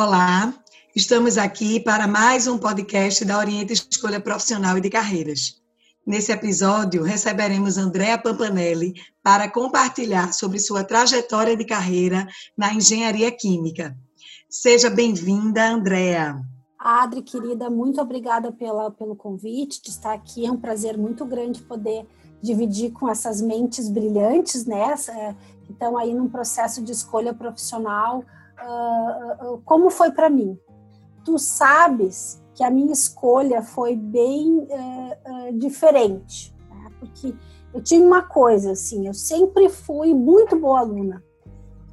Olá, estamos aqui para mais um podcast da Oriente Escolha Profissional e de Carreiras. Nesse episódio, receberemos Andréa Pampanelli para compartilhar sobre sua trajetória de carreira na engenharia química. Seja bem-vinda, Andréa. Adri, querida, muito obrigada pela, pelo convite de estar aqui. É um prazer muito grande poder dividir com essas mentes brilhantes, né, que estão aí num processo de escolha profissional uh, como foi para mim. Tu sabes que a minha escolha foi bem uh, diferente, né? porque eu tinha uma coisa assim, eu sempre fui muito boa aluna,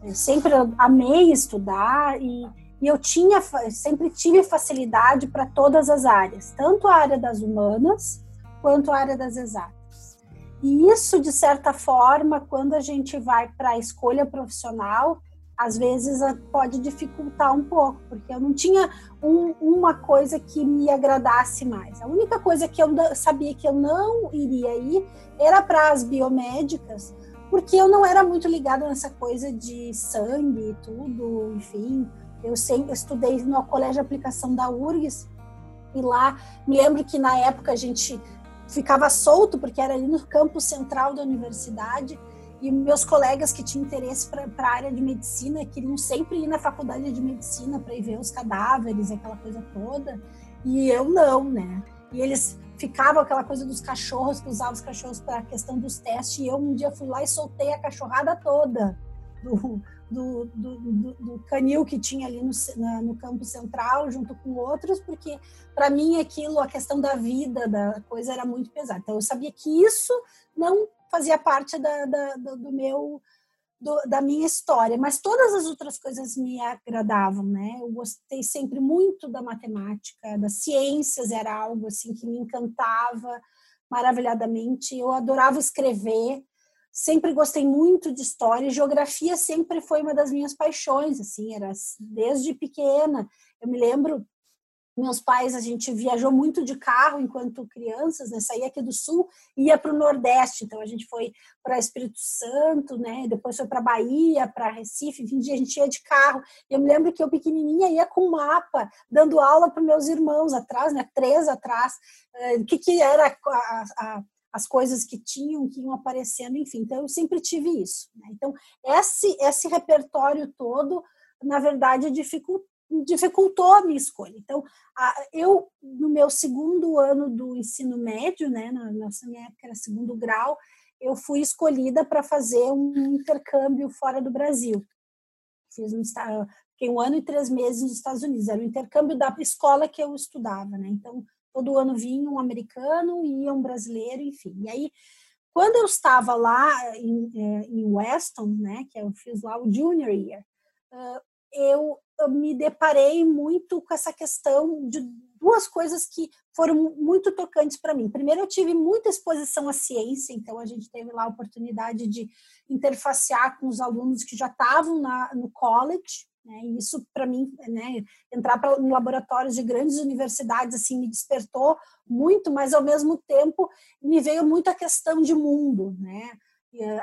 eu sempre amei estudar e, e eu tinha sempre tive facilidade para todas as áreas, tanto a área das humanas quanto a área das exatas. E isso, de certa forma, quando a gente vai para a escolha profissional, às vezes pode dificultar um pouco, porque eu não tinha um, uma coisa que me agradasse mais. A única coisa que eu sabia que eu não iria ir era para as biomédicas, porque eu não era muito ligada nessa coisa de sangue e tudo, enfim. Eu sempre estudei no colégio de aplicação da URGS, e lá me lembro que na época a gente ficava solto, porque era ali no campo central da universidade, e meus colegas que tinham interesse para a área de medicina queriam sempre ir na faculdade de medicina para ir ver os cadáveres, aquela coisa toda. E eu não, né? E eles ficavam aquela coisa dos cachorros, que usavam os cachorros para a questão dos testes. E eu um dia fui lá e soltei a cachorrada toda do, do, do, do, do canil que tinha ali no, na, no campo central, junto com outros, porque para mim aquilo, a questão da vida, da coisa era muito pesada. Então eu sabia que isso não fazia parte da, da, do meu do, da minha história, mas todas as outras coisas me agradavam, né? Eu gostei sempre muito da matemática, das ciências, era algo assim que me encantava maravilhadamente. Eu adorava escrever, sempre gostei muito de história, geografia sempre foi uma das minhas paixões, assim, era desde pequena. Eu me lembro meus pais, a gente viajou muito de carro enquanto crianças, né? Saía aqui do sul e ia para o Nordeste. Então a gente foi para Espírito Santo, né? Depois foi para Bahia, para Recife. Enfim, a gente ia de carro. E eu me lembro que eu pequenininha ia com mapa, dando aula para meus irmãos atrás, né? Três atrás. Eh, o que que era a, a, as coisas que tinham, que iam aparecendo, enfim. Então eu sempre tive isso. Né? Então esse esse repertório todo na verdade dificultou dificultou a minha escolha. Então, eu, no meu segundo ano do ensino médio, né, na nossa época era segundo grau, eu fui escolhida para fazer um intercâmbio fora do Brasil. Fiz um, fiquei um ano e três meses nos Estados Unidos. Era o intercâmbio da escola que eu estudava, né? Então, todo ano vinha um americano e um brasileiro, enfim. E aí, quando eu estava lá em, eh, em Weston, né, que eu fiz lá o junior year, eu me deparei muito com essa questão de duas coisas que foram muito tocantes para mim. Primeiro, eu tive muita exposição à ciência, então a gente teve lá a oportunidade de interfacear com os alunos que já estavam na, no college, né? E isso para mim, né, entrar para laboratórios de grandes universidades assim me despertou muito, mas ao mesmo tempo me veio muito a questão de mundo, né?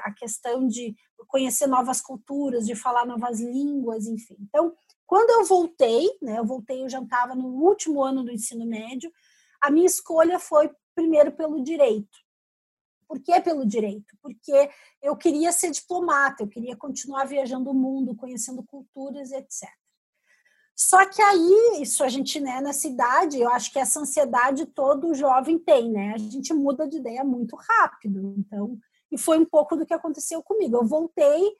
a questão de conhecer novas culturas, de falar novas línguas, enfim. Então, quando eu voltei, né, eu voltei, eu já estava no último ano do ensino médio, a minha escolha foi primeiro pelo direito. Por que pelo direito? Porque eu queria ser diplomata, eu queria continuar viajando o mundo, conhecendo culturas, etc. Só que aí, isso a gente, né, nessa idade, eu acho que essa ansiedade todo jovem tem, né? A gente muda de ideia muito rápido. Então, e foi um pouco do que aconteceu comigo. Eu voltei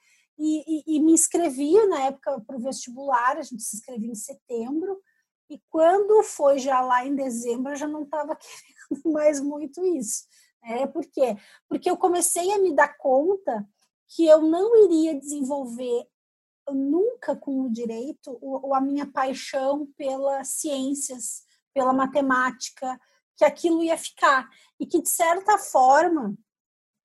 e, e, me inscrevi na época para o vestibular, a gente se inscrevia em setembro, e quando foi já lá em dezembro, eu já não estava querendo mais muito isso. É, por quê? Porque eu comecei a me dar conta que eu não iria desenvolver nunca com o direito ou a minha paixão pelas ciências, pela matemática, que aquilo ia ficar. E que, de certa forma,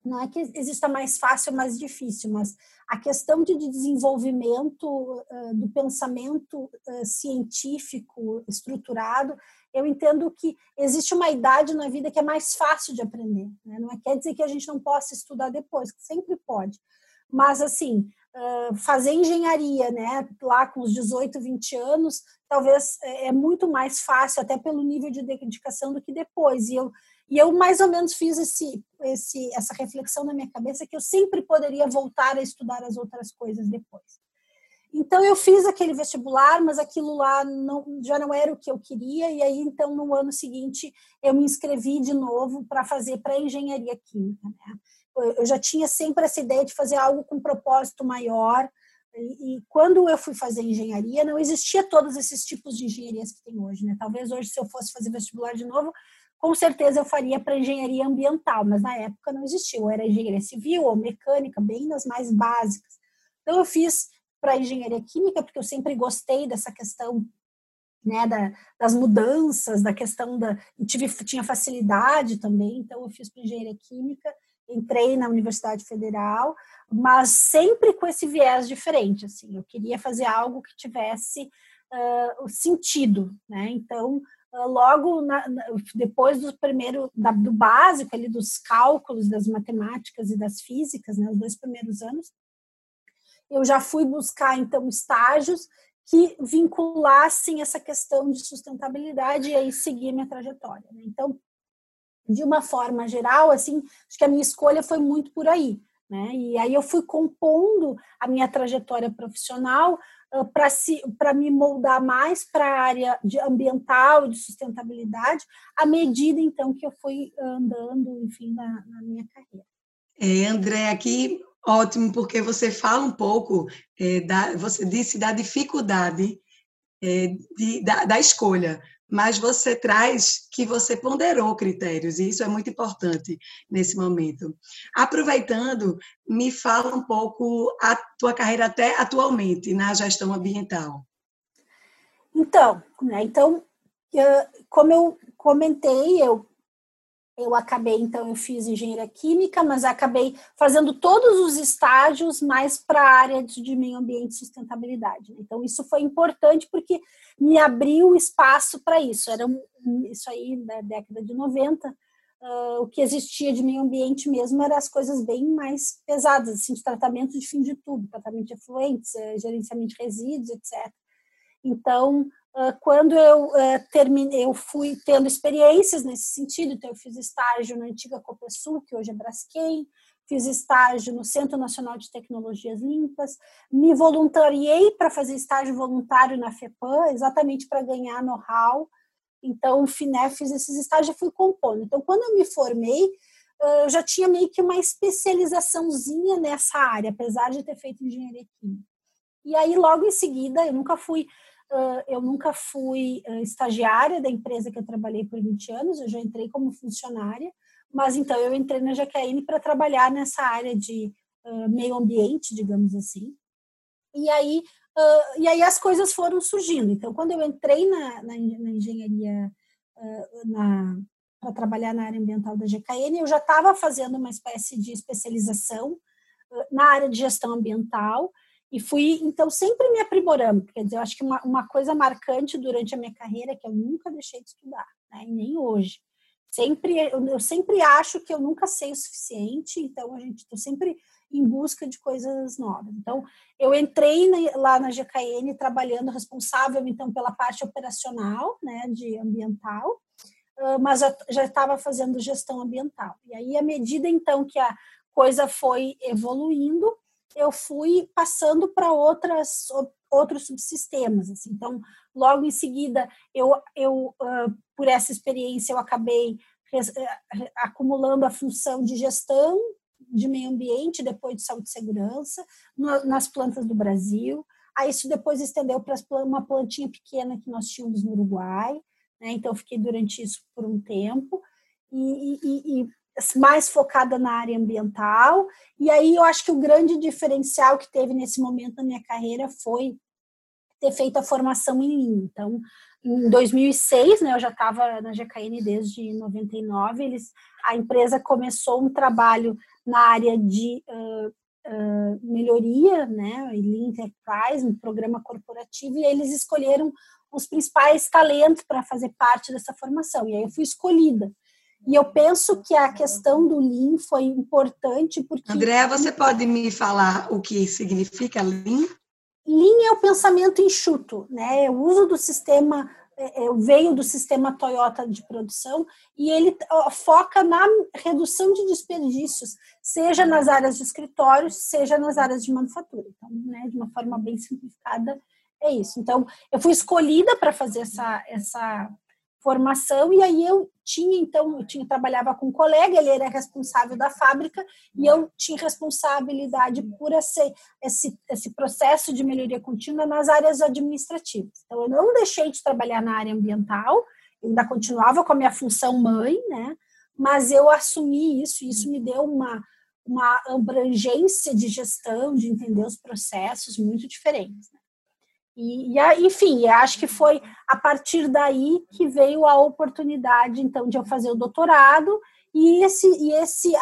não é que exista mais fácil mais difícil, mas a questão de desenvolvimento do pensamento científico estruturado, eu entendo que existe uma idade na vida que é mais fácil de aprender. Né? Não é, quer dizer que a gente não possa estudar depois, que sempre pode. Mas, assim, fazer engenharia, né? Lá com os 18, 20 anos, talvez é, é muito mais fácil, até pelo nível de dedicação, do que depois. E eu, e eu mais ou menos fiz esse, esse, essa reflexão na minha cabeça que eu sempre poderia voltar a estudar as outras coisas depois. Então eu fiz aquele vestibular, mas aquilo lá não, já não era o que eu queria e aí então no ano seguinte eu me inscrevi de novo para fazer para engenharia química. Né? Eu já tinha sempre essa ideia de fazer algo com um propósito maior e, e, quando eu fui fazer engenharia não existia todos esses tipos de engenharias que tem hoje. Né? Talvez hoje se eu fosse fazer vestibular de novo com certeza eu faria para engenharia ambiental, mas na época não existia. Ou era engenharia civil ou mecânica, bem das mais básicas. Então eu fiz para engenharia química, porque eu sempre gostei dessa questão né, da, das mudanças, da questão da. Tive, tinha facilidade também, então eu fiz para engenharia química, entrei na Universidade Federal, mas sempre com esse viés diferente. Assim, eu queria fazer algo que tivesse uh, sentido, né? Então, logo na, depois do primeiro, da, do básico ali dos cálculos, das matemáticas e das físicas, né, os dois primeiros anos, eu já fui buscar então estágios que vinculassem essa questão de sustentabilidade e aí seguir minha trajetória. Né? Então, de uma forma geral, assim, acho que a minha escolha foi muito por aí. Né? E aí eu fui compondo a minha trajetória profissional uh, para me moldar mais para a área de ambiental e de sustentabilidade, à medida então que eu fui andando, enfim, na, na minha carreira. É, André, aqui Ótimo, porque você fala um pouco, é, da, você disse da dificuldade é, de, da, da escolha, mas você traz que você ponderou critérios, e isso é muito importante nesse momento. Aproveitando, me fala um pouco a tua carreira até atualmente na gestão ambiental. Então, né, então como eu comentei, eu eu acabei, então, eu fiz engenharia química, mas acabei fazendo todos os estágios mais para a área de meio ambiente e sustentabilidade. Então, isso foi importante porque me abriu espaço para isso. Era isso aí da década de 90. Uh, o que existia de meio ambiente mesmo eram as coisas bem mais pesadas, assim, de tratamento de fim de tudo, tratamento de efluentes, eh, gerenciamento de resíduos, etc. Então, quando eu ah, terminei, eu fui tendo experiências nesse sentido, então eu fiz estágio na antiga Copesul, que hoje é Braskem, fiz estágio no Centro Nacional de Tecnologias Limpas, me voluntariei para fazer estágio voluntário na FEPAM, exatamente para ganhar know-how. Então, né, fiz esses estágios e fui compondo. Então, quando eu me formei, ah, eu já tinha meio que uma especializaçãozinha nessa área, apesar de ter feito engenharia química. E aí, logo em seguida, eu nunca fui eu nunca fui estagiária da empresa que eu trabalhei por 20 anos, eu já entrei como funcionária, mas então eu entrei na GKN para trabalhar nessa área de meio ambiente, digamos assim. E aí, e aí as coisas foram surgindo. Então, quando eu entrei na, na, na engenharia, para trabalhar na área ambiental da GKN, eu já estava fazendo uma espécie de especialização na área de gestão ambiental, e fui, então, sempre me aprimorando. Quer dizer, eu acho que uma, uma coisa marcante durante a minha carreira é que eu nunca deixei de estudar, né? e nem hoje. Sempre, eu, eu sempre acho que eu nunca sei o suficiente, então a gente está sempre em busca de coisas novas. Então, eu entrei na, lá na GKN trabalhando responsável, então, pela parte operacional, né, de ambiental, mas já estava fazendo gestão ambiental. E aí, à medida, então, que a coisa foi evoluindo, eu fui passando para outras outros subsistemas. Assim. Então, logo em seguida, eu, eu uh, por essa experiência, eu acabei res, uh, acumulando a função de gestão de meio ambiente, depois de saúde e segurança, no, nas plantas do Brasil. Aí isso depois estendeu para uma plantinha pequena que nós tínhamos no Uruguai. Né? Então, fiquei durante isso por um tempo. E, e, e, mais focada na área ambiental. E aí eu acho que o grande diferencial que teve nesse momento na minha carreira foi ter feito a formação em Lean. Então, em 2006, né, eu já estava na GKN desde 99, eles, a empresa começou um trabalho na área de uh, uh, melhoria, né, Lean Enterprise, um programa corporativo, e eles escolheram os principais talentos para fazer parte dessa formação. E aí eu fui escolhida. E eu penso que a questão do Lean foi importante porque. Andréa, você pode me falar o que significa Lean? Lean é o pensamento enxuto, né? É o uso do sistema é, é, veio do sistema Toyota de produção e ele foca na redução de desperdícios, seja nas áreas de escritórios, seja nas áreas de manufatura. Então, né, de uma forma bem simplificada, é isso. Então, eu fui escolhida para fazer essa, essa formação e aí eu tinha então eu tinha trabalhava com um colega ele era responsável da fábrica e eu tinha responsabilidade por esse esse, esse processo de melhoria contínua nas áreas administrativas então eu não deixei de trabalhar na área ambiental eu ainda continuava com a minha função mãe né mas eu assumi isso e isso me deu uma uma abrangência de gestão de entender os processos muito diferentes né? E, e, enfim, acho que foi a partir daí que veio a oportunidade, então, de eu fazer o doutorado e esse, e esse,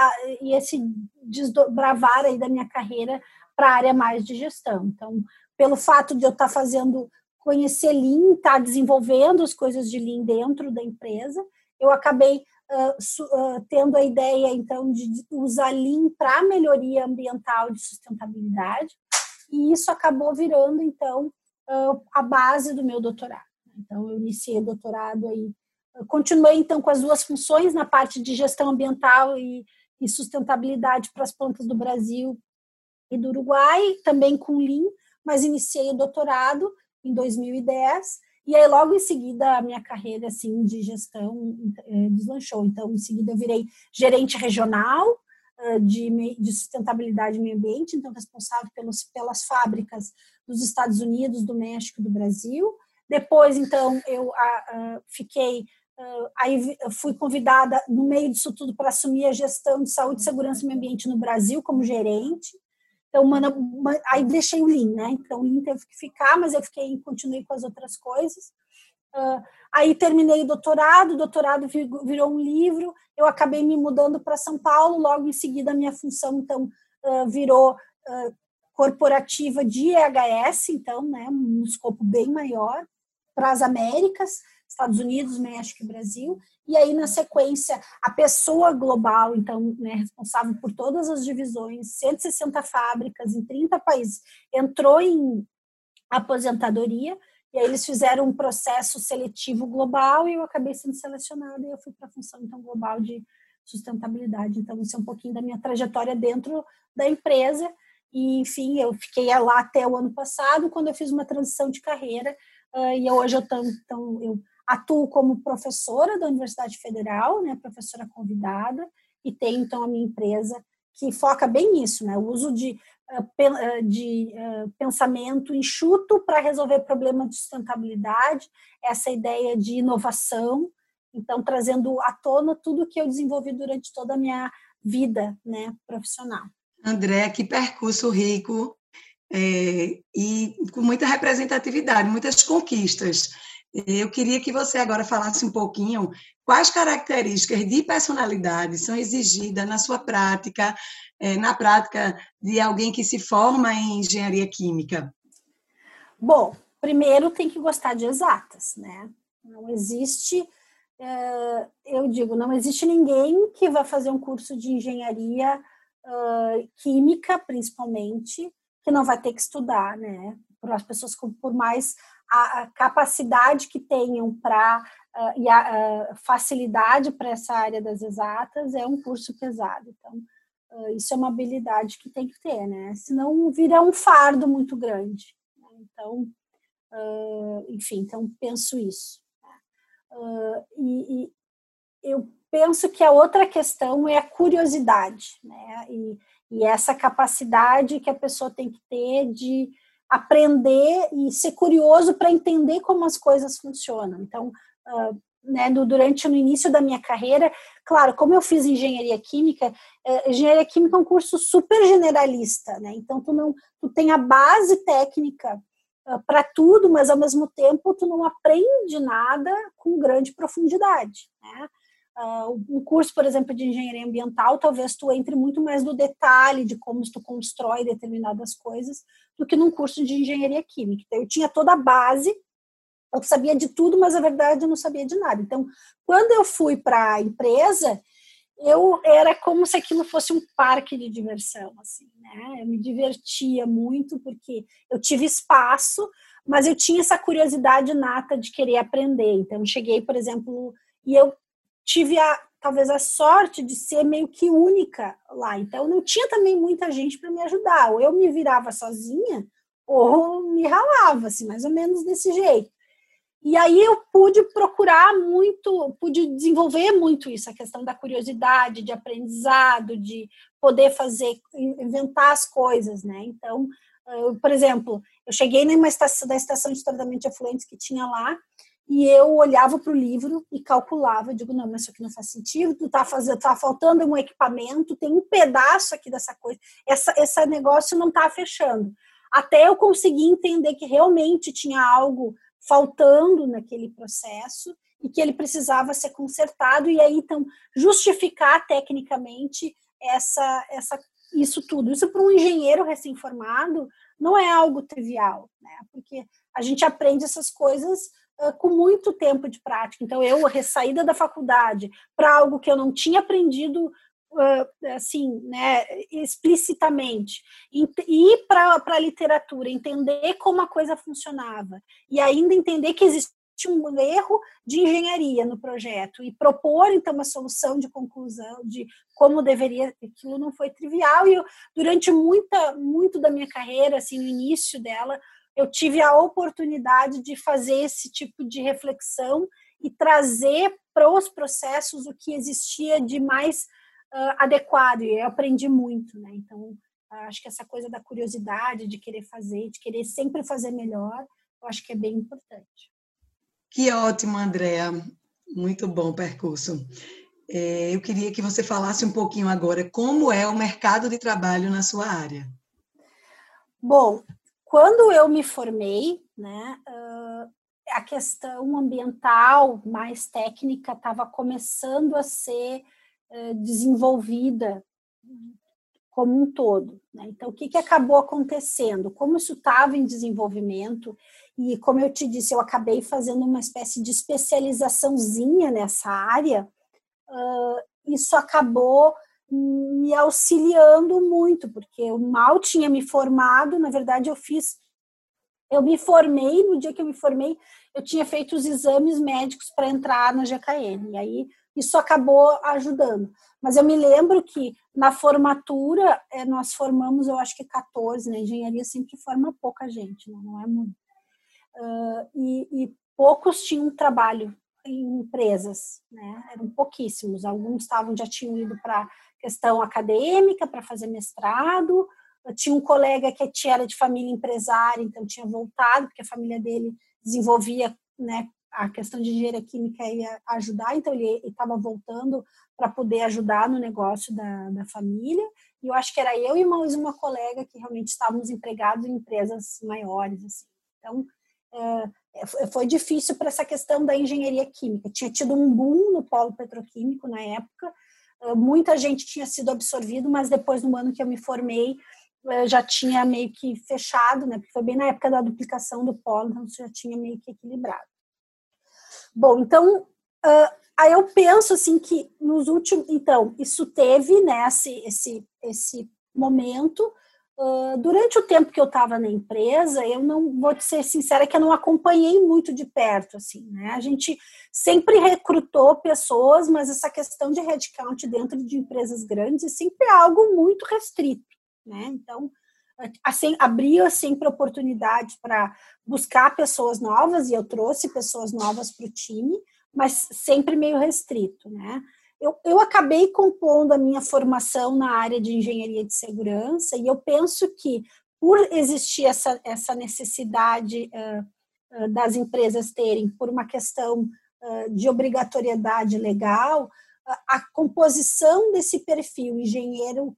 e esse desdobravar aí da minha carreira para a área mais de gestão. Então, pelo fato de eu estar tá fazendo, conhecer Lean, estar tá desenvolvendo as coisas de Lean dentro da empresa, eu acabei uh, su, uh, tendo a ideia, então, de usar Lean para melhoria ambiental de sustentabilidade, e isso acabou virando, então, a base do meu doutorado. Então, eu iniciei o doutorado aí. Continuei, então, com as duas funções na parte de gestão ambiental e, e sustentabilidade para as plantas do Brasil e do Uruguai, também com Lean, mas iniciei o doutorado em 2010 e aí logo em seguida a minha carreira assim de gestão eh, deslanchou. Então em seguida eu virei gerente regional de, de sustentabilidade e meio ambiente, então responsável pelos, pelas fábricas dos Estados Unidos, do México do Brasil. Depois, então, eu fiquei, aí fui convidada no meio disso tudo para assumir a gestão de saúde, segurança e meio ambiente no Brasil como gerente. Então, uma, aí deixei o Lean, né? Então, o Lean teve que ficar, mas eu fiquei, continuei com as outras coisas. Uh, aí terminei o doutorado, o doutorado virou um livro, eu acabei me mudando para São Paulo, logo em seguida a minha função, então, uh, virou uh, corporativa de EHS, então, né, um escopo bem maior, para as Américas, Estados Unidos, México e Brasil, e aí, na sequência, a pessoa global, então, né, responsável por todas as divisões, 160 fábricas em 30 países, entrou em aposentadoria, e aí eles fizeram um processo seletivo global e eu acabei sendo selecionada e eu fui para a função então global de sustentabilidade. Então isso é um pouquinho da minha trajetória dentro da empresa e enfim eu fiquei lá até o ano passado quando eu fiz uma transição de carreira uh, e hoje eu, tão, então, eu atuo como professora da Universidade Federal, né, professora convidada e tenho então a minha empresa que foca bem nisso, né, o uso de eh, eh, de eh, pensamento enxuto para resolver problemas de sustentabilidade, essa ideia de inovação, então trazendo à tona tudo que eu desenvolvi durante toda a minha vida né, profissional. André, que percurso rico é, e com muita representatividade, muitas conquistas. Eu queria que você agora falasse um pouquinho quais características de personalidade são exigidas na sua prática, eh, na prática de alguém que se forma em engenharia química? Bom, primeiro tem que gostar de exatas, né? Não existe, eh, eu digo, não existe ninguém que vá fazer um curso de engenharia química, principalmente, que não vai ter que estudar, né? As pessoas, por mais a, capacidade que tenham para uh, e a uh, facilidade para essa área das exatas é um curso pesado. Então, uh, isso é uma habilidade que tem que ter, né? Senão vira um fardo muito grande. Né? Então, enfim, então penso isso. Né? E, e, eu penso que a outra questão é a curiosidade, né? E, e essa capacidade que a pessoa tem que ter de aprender e ser curioso para entender como as coisas funcionam. Então, uh, né, do, durante no início da minha carreira, claro, como eu fiz engenharia química, uh, engenharia química é um curso super generalista, né? Então tu não, tu tem a base técnica uh, para tudo, mas ao mesmo tempo tu não aprende nada com grande profundidade, né? Uh, um curso, por exemplo, de engenharia ambiental, talvez tu entre muito mais no detalhe de como tu constrói determinadas coisas do que num curso de engenharia química. Então, eu tinha toda a base, eu sabia de tudo, mas a verdade eu não sabia de nada. Então, quando eu fui para a empresa, eu era como se aquilo fosse um parque de diversão, assim, né? Eu me divertia muito porque eu tive espaço, mas eu tinha essa curiosidade nata de querer aprender. Então, cheguei, por exemplo, e eu tive a talvez a sorte de ser meio que única lá. Então, não tinha também muita gente para me ajudar. Ou eu me virava sozinha, ou me ralava, assim, mais ou menos desse jeito. E aí eu pude procurar muito, pude desenvolver muito isso, a questão da curiosidade, de aprendizado, de poder fazer, inventar as coisas, né? Então, eu, por exemplo, eu cheguei numa estação, da estação de tratamento de afluentes que tinha lá, e eu olhava para o livro e calculava, digo, não, mas isso aqui não faz sentido, tá fazendo, tá faltando um equipamento, tem um pedaço aqui dessa coisa, essa, esse negócio não tá fechando. Até eu conseguir entender que realmente tinha algo faltando naquele processo e que ele precisava ser consertado e aí então justificar tecnicamente essa essa isso tudo. Isso para um engenheiro recém-formado não é algo trivial, né? Porque a gente aprende essas coisas com muito tempo de prática. Então eu ressaída da faculdade para algo que eu não tinha aprendido assim, né, explicitamente, ir para a literatura, entender como a coisa funcionava e ainda entender que existe um erro de engenharia no projeto e propor então uma solução de conclusão de como deveria aquilo não foi trivial e eu, durante muita muito da minha carreira assim no início dela eu tive a oportunidade de fazer esse tipo de reflexão e trazer para os processos o que existia de mais uh, adequado e eu aprendi muito, né? Então, acho que essa coisa da curiosidade, de querer fazer, de querer sempre fazer melhor, eu acho que é bem importante. Que ótimo, Andréa. Muito bom percurso. É, eu queria que você falasse um pouquinho agora como é o mercado de trabalho na sua área. Bom, quando eu me formei, né, a questão ambiental mais técnica estava começando a ser desenvolvida como um todo. Né? Então, o que, que acabou acontecendo? Como isso estava em desenvolvimento, e como eu te disse, eu acabei fazendo uma espécie de especializaçãozinha nessa área, uh, isso acabou me auxiliando muito, porque eu mal tinha me formado, na verdade, eu fiz. Eu me formei, no dia que eu me formei, eu tinha feito os exames médicos para entrar na GKN. E aí isso acabou ajudando. Mas eu me lembro que na formatura é, nós formamos, eu acho que 14, né? Engenharia sempre forma pouca gente, né? não é muito. Uh, e, e, poucos tinham trabalho em empresas, né? Eram pouquíssimos. Alguns estavam já tinham ido para questão acadêmica para fazer mestrado. Eu tinha um colega que era de família empresária, então tinha voltado porque a família dele desenvolvia né, a questão de engenharia química ia ajudar, então ele estava voltando para poder ajudar no negócio da, da família. E eu acho que era eu e mais uma colega que realmente estávamos empregados em empresas maiores. Assim. Então, é, foi difícil para essa questão da engenharia química. Tinha tido um boom no polo petroquímico na época, muita gente tinha sido absorvido, mas depois, no ano que eu me formei, já tinha meio que fechado, né? Porque foi bem na época da duplicação do polo, então já tinha meio que equilibrado. Bom, então, uh, aí eu penso assim que nos últimos, então, isso teve né, esse, esse, esse momento. Uh, durante o tempo que eu estava na empresa, eu não vou ser sincera que eu não acompanhei muito de perto, assim, né? A gente sempre recrutou pessoas, mas essa questão de headcount dentro de empresas grandes é sempre algo muito restrito, né? Então, assim, abria sempre oportunidades para buscar pessoas novas, e eu trouxe pessoas novas para o time, mas sempre meio restrito, né? Eu, eu acabei compondo a minha formação na área de engenharia de segurança, e eu penso que, por existir essa, essa necessidade uh, uh, das empresas terem, por uma questão uh, de obrigatoriedade legal, a composição desse perfil engenheiro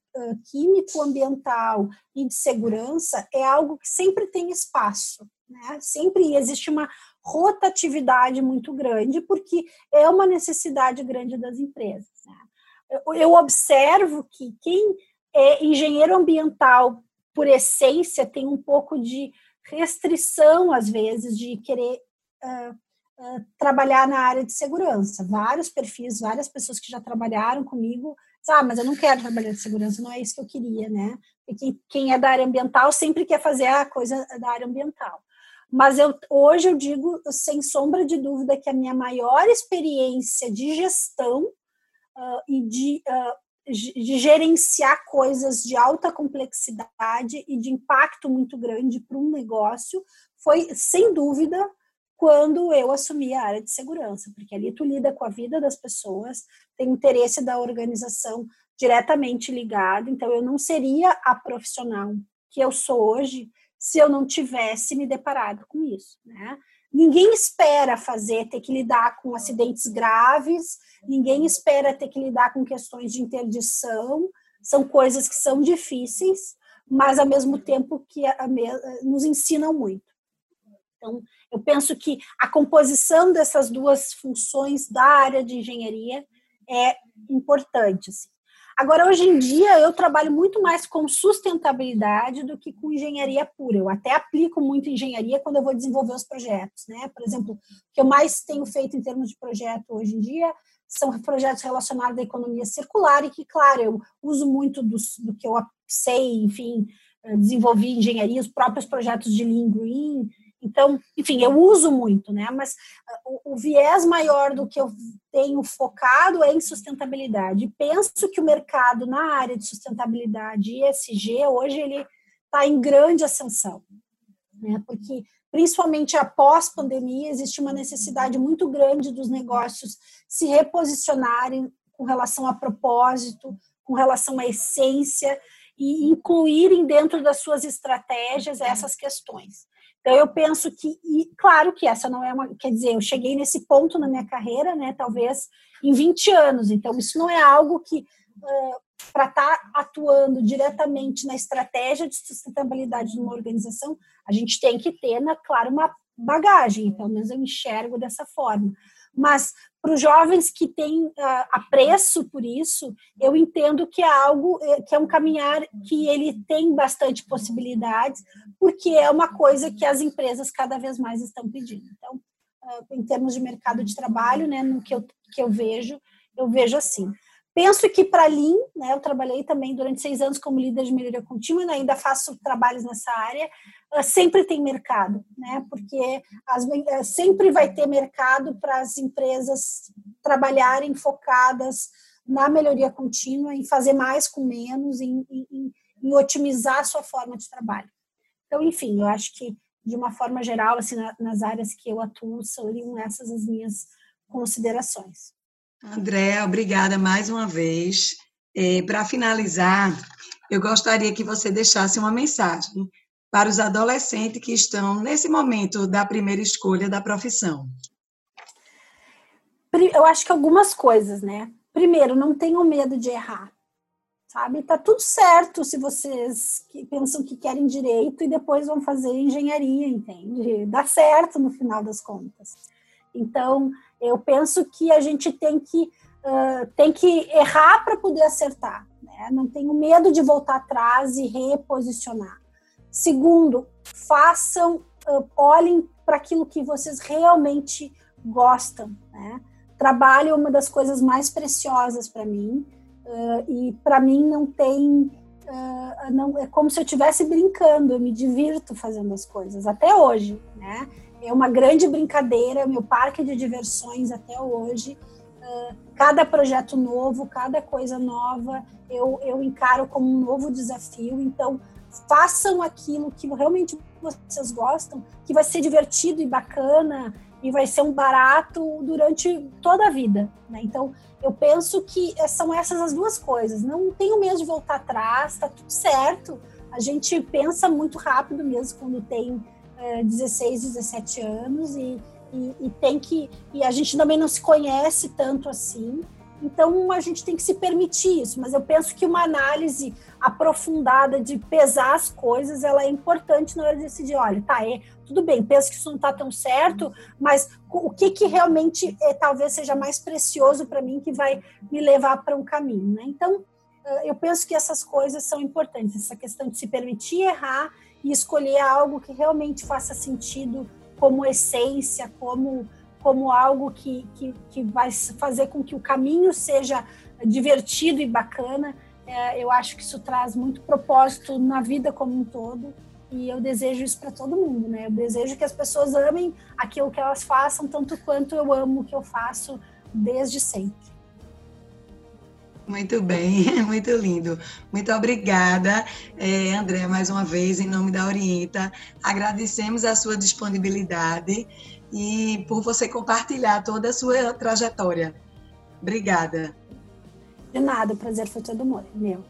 químico ambiental e de segurança é algo que sempre tem espaço, né? Sempre existe uma rotatividade muito grande porque é uma necessidade grande das empresas. Né? Eu observo que quem é engenheiro ambiental por essência tem um pouco de restrição às vezes de querer uh, uh, trabalhar na área de segurança. Vários perfis, várias pessoas que já trabalharam comigo, ah, mas eu não quero trabalhar de segurança, não é isso que eu queria, né? Porque quem é da área ambiental sempre quer fazer a coisa da área ambiental. Mas eu, hoje eu digo, sem sombra de dúvida, que a minha maior experiência de gestão uh, e de, uh, de gerenciar coisas de alta complexidade e de impacto muito grande para um negócio foi, sem dúvida, quando eu assumi a área de segurança, porque ali tu lida com a vida das pessoas, tem interesse da organização diretamente ligado, então eu não seria a profissional que eu sou hoje se eu não tivesse me deparado com isso, né? Ninguém espera fazer, ter que lidar com acidentes graves, ninguém espera ter que lidar com questões de interdição, são coisas que são difíceis, mas ao mesmo tempo que nos ensinam muito. Então, eu penso que a composição dessas duas funções da área de engenharia é importante. Assim. Agora, hoje em dia, eu trabalho muito mais com sustentabilidade do que com engenharia pura. Eu até aplico muito engenharia quando eu vou desenvolver os projetos. Né? Por exemplo, o que eu mais tenho feito em termos de projeto hoje em dia são projetos relacionados à economia circular e que, claro, eu uso muito do, do que eu sei, enfim, eh, desenvolvi engenharia, os próprios projetos de Lean Green, então, enfim, eu uso muito, né? Mas ah, o, o, viés maior do que eu tenho focado é em sustentabilidade. Penso que o mercado na área de sustentabilidade e ESG hoje ele está em grande ascensão, né? Porque principalmente após pandemia existe uma necessidade muito grande dos negócios se reposicionarem com relação a propósito, com relação à essência e incluírem dentro das suas estratégias essas questões. Então eu penso que, e claro que essa não é uma, quer dizer, eu cheguei nesse ponto na minha carreira, né, talvez em 20 anos, então isso não é algo que uh, para estar tá atuando diretamente na estratégia de sustentabilidade de uma organização, a gente tem que ter, na, claro, uma bagagem, pelo menos eu enxergo dessa forma. Mas para os jovens que têm uh, apreço por isso, eu entendo que é algo eh, que é um caminhar que ele tem bastante possibilidades, porque é uma coisa que as empresas cada vez mais estão pedindo. Então, uh, em termos de mercado de trabalho, né, no que eu, que eu vejo, eu vejo assim. Penso que para Lean, né, eu trabalhei também durante seis anos como líder de melhoria contínua, e ainda faço trabalhos nessa área, uh, sempre tem mercado, né, porque as, uh, sempre vai ter mercado para as empresas trabalharem focadas na melhoria contínua, em fazer mais com menos, em, em, em otimizar a sua forma de trabalho. Então, enfim, eu acho que de uma forma geral, assim, na, nas áreas que eu atuo, seriam essas as minhas considerações. Andréa, obrigada mais uma vez. É, para finalizar, eu gostaria que você deixasse uma mensagem para os adolescentes que estão nesse momento da primeira escolha da profissão. Eu acho que algumas coisas, né? Primeiro, não tenham medo de errar, sabe? Tá tudo certo se vocês pensam que querem direito e depois vão fazer engenharia, entende? Dá certo no final das contas. Então, eu penso que a gente tem que, uh, tem que errar para poder acertar. Né? Não tenho medo de voltar atrás e reposicionar. Segundo, façam, uh, olhem para aquilo que vocês realmente gostam. Né? Trabalho é uma das coisas mais preciosas para mim. Uh, e para mim não tem Uh, não, é como se eu estivesse brincando, eu me divirto fazendo as coisas, até hoje, né? É uma grande brincadeira, meu parque de diversões até hoje. Uh, cada projeto novo, cada coisa nova, eu, eu encaro como um novo desafio. Então, façam aquilo que realmente vocês gostam, que vai ser divertido e bacana e vai ser um barato durante toda a vida. Né? Então, eu penso que são essas as duas coisas. Não tenho medo de voltar atrás, está tudo certo. A gente pensa muito rápido mesmo quando tem 16, 17 anos e, e, e, tem que e a gente também não se conhece tanto assim. Então a gente tem que se permitir isso, mas eu penso que uma análise aprofundada de pesar as coisas, ela é importante na hora de decidir, olha, tá, é, tudo bem, penso que isso não está tão certo, mas o que que realmente é, talvez seja mais precioso para mim que vai me levar para um caminho, né? Então, eu penso que essas coisas são importantes, essa questão de se permitir errar e escolher algo que realmente faça sentido como essência, como, como algo que, que, que vai fazer com que o caminho seja divertido e bacana. É, eu acho que isso traz muito propósito na vida como um todo e eu desejo isso para todo mundo, né? Eu desejo que as pessoas amem aquilo que elas façam tanto quanto eu amo o que eu faço desde sempre. Muito bem, muito lindo. Muito obrigada, é, André, mais uma vez, em nome da Orienta. Agradecemos a sua disponibilidade e por você compartilhar toda a sua trajetória. Obrigada. De nada, o prazer foi todo meu.